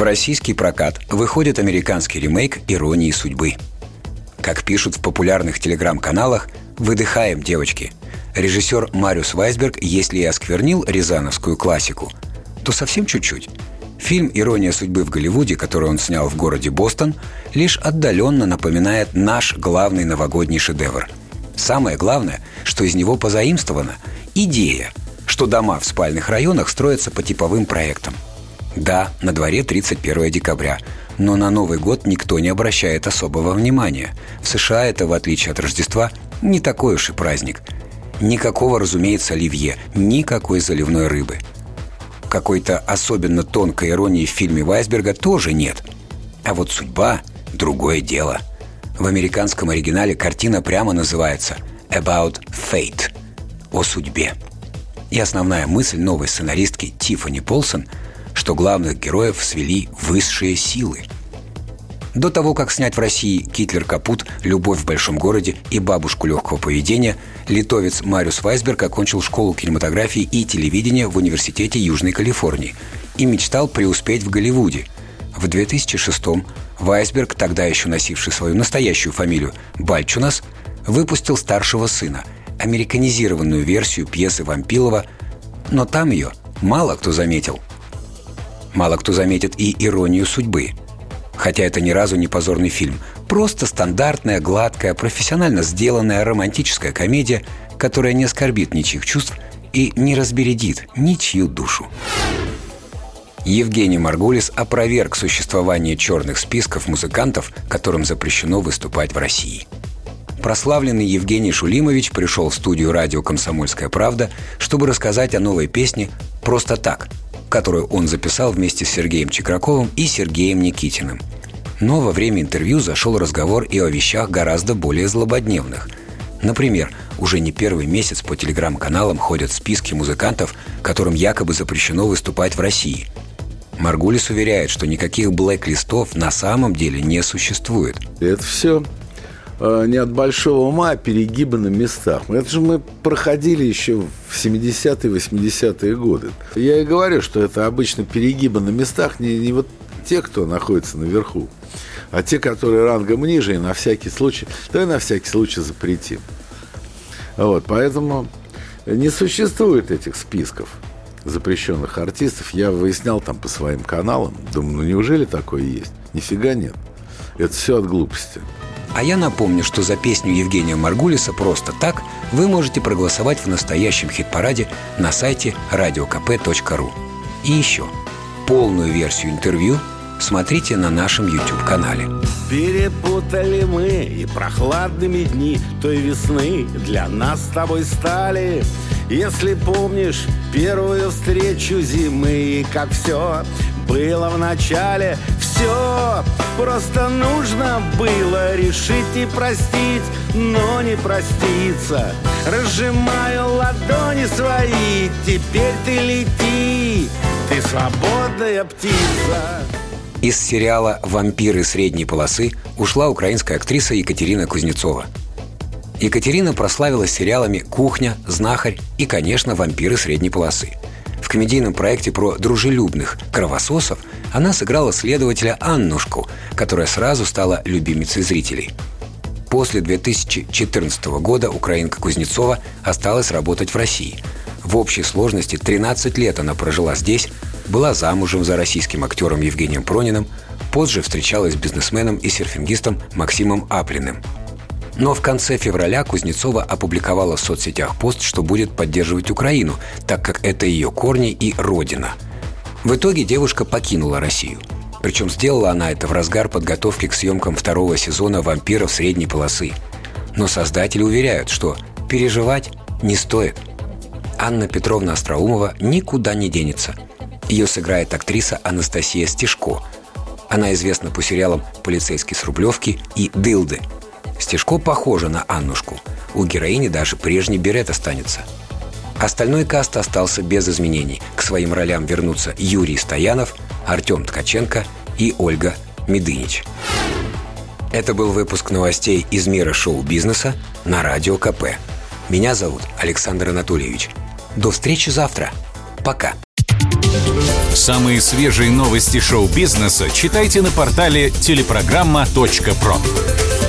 В российский прокат выходит американский ремейк «Иронии судьбы». Как пишут в популярных телеграм-каналах, «Выдыхаем, девочки». Режиссер Мариус Вайсберг, если и осквернил рязановскую классику, то совсем чуть-чуть. Фильм «Ирония судьбы в Голливуде», который он снял в городе Бостон, лишь отдаленно напоминает наш главный новогодний шедевр. Самое главное, что из него позаимствована идея, что дома в спальных районах строятся по типовым проектам. Да, на дворе 31 декабря, но на Новый год никто не обращает особого внимания. В США это, в отличие от Рождества, не такой уж и праздник. Никакого, разумеется, оливье, никакой заливной рыбы – какой-то особенно тонкой иронии в фильме Вайсберга тоже нет. А вот судьба – другое дело. В американском оригинале картина прямо называется «About Fate» – «О судьбе». И основная мысль новой сценаристки Тиффани Полсон, что главных героев свели высшие силы – до того, как снять в России «Китлер Капут», «Любовь в большом городе» и «Бабушку легкого поведения», литовец Мариус Вайсберг окончил школу кинематографии и телевидения в Университете Южной Калифорнии и мечтал преуспеть в Голливуде. В 2006-м Вайсберг, тогда еще носивший свою настоящую фамилию Бальчунас, выпустил старшего сына, американизированную версию пьесы Вампилова, но там ее мало кто заметил. Мало кто заметит и иронию судьбы – Хотя это ни разу не позорный фильм. Просто стандартная, гладкая, профессионально сделанная романтическая комедия, которая не оскорбит ничьих чувств и не разбередит ничью душу. Евгений Маргулис опроверг существование черных списков музыкантов, которым запрещено выступать в России. Прославленный Евгений Шулимович пришел в студию радио «Комсомольская правда», чтобы рассказать о новой песне «Просто так», которую он записал вместе с Сергеем Чекраковым и Сергеем Никитиным. Но во время интервью зашел разговор и о вещах гораздо более злободневных. Например, уже не первый месяц по телеграм-каналам ходят списки музыкантов, которым якобы запрещено выступать в России. Маргулис уверяет, что никаких блэк-листов на самом деле не существует. Это все не от большого ума, а перегибы на местах. Это же мы проходили еще в 70-е, 80-е годы. Я и говорю, что это обычно перегибы на местах не, не вот те, кто находится наверху, а те, которые рангом ниже, и на всякий случай, да и на всякий случай запретим. Вот, поэтому не существует этих списков запрещенных артистов. Я выяснял там по своим каналам. Думаю, ну неужели такое есть? Нифига нет. Это все от глупости. А я напомню, что за песню Евгения Маргулиса «Просто так» вы можете проголосовать в настоящем хит-параде на сайте radiokp.ru. И еще, полную версию интервью смотрите на нашем YouTube-канале. Перепутали мы и прохладными дни той весны для нас с тобой стали. Если помнишь первую встречу зимы и как все было в начале, все Просто нужно было решить и простить Но не проститься Разжимаю ладони свои Теперь ты лети Ты свободная птица из сериала «Вампиры средней полосы» ушла украинская актриса Екатерина Кузнецова. Екатерина прославилась сериалами «Кухня», «Знахарь» и, конечно, «Вампиры средней полосы». В комедийном проекте про дружелюбных кровососов она сыграла следователя Аннушку, которая сразу стала любимицей зрителей. После 2014 года украинка Кузнецова осталась работать в России. В общей сложности 13 лет она прожила здесь, была замужем за российским актером Евгением Прониным, позже встречалась с бизнесменом и серфингистом Максимом Аплиным. Но в конце февраля Кузнецова опубликовала в соцсетях пост, что будет поддерживать Украину, так как это ее корни и родина – в итоге девушка покинула Россию. Причем сделала она это в разгар подготовки к съемкам второго сезона «Вампиров средней полосы». Но создатели уверяют, что переживать не стоит. Анна Петровна Остроумова никуда не денется. Ее сыграет актриса Анастасия Стешко. Она известна по сериалам «Полицейский с Рублевки» и «Дылды». Стежко похожа на Аннушку. У героини даже прежний берет останется. Остальной каст остался без изменений. К своим ролям вернутся Юрий Стоянов, Артем Ткаченко и Ольга Медынич. Это был выпуск новостей из мира шоу-бизнеса на Радио КП. Меня зовут Александр Анатольевич. До встречи завтра. Пока. Самые свежие новости шоу-бизнеса читайте на портале телепрограмма.про.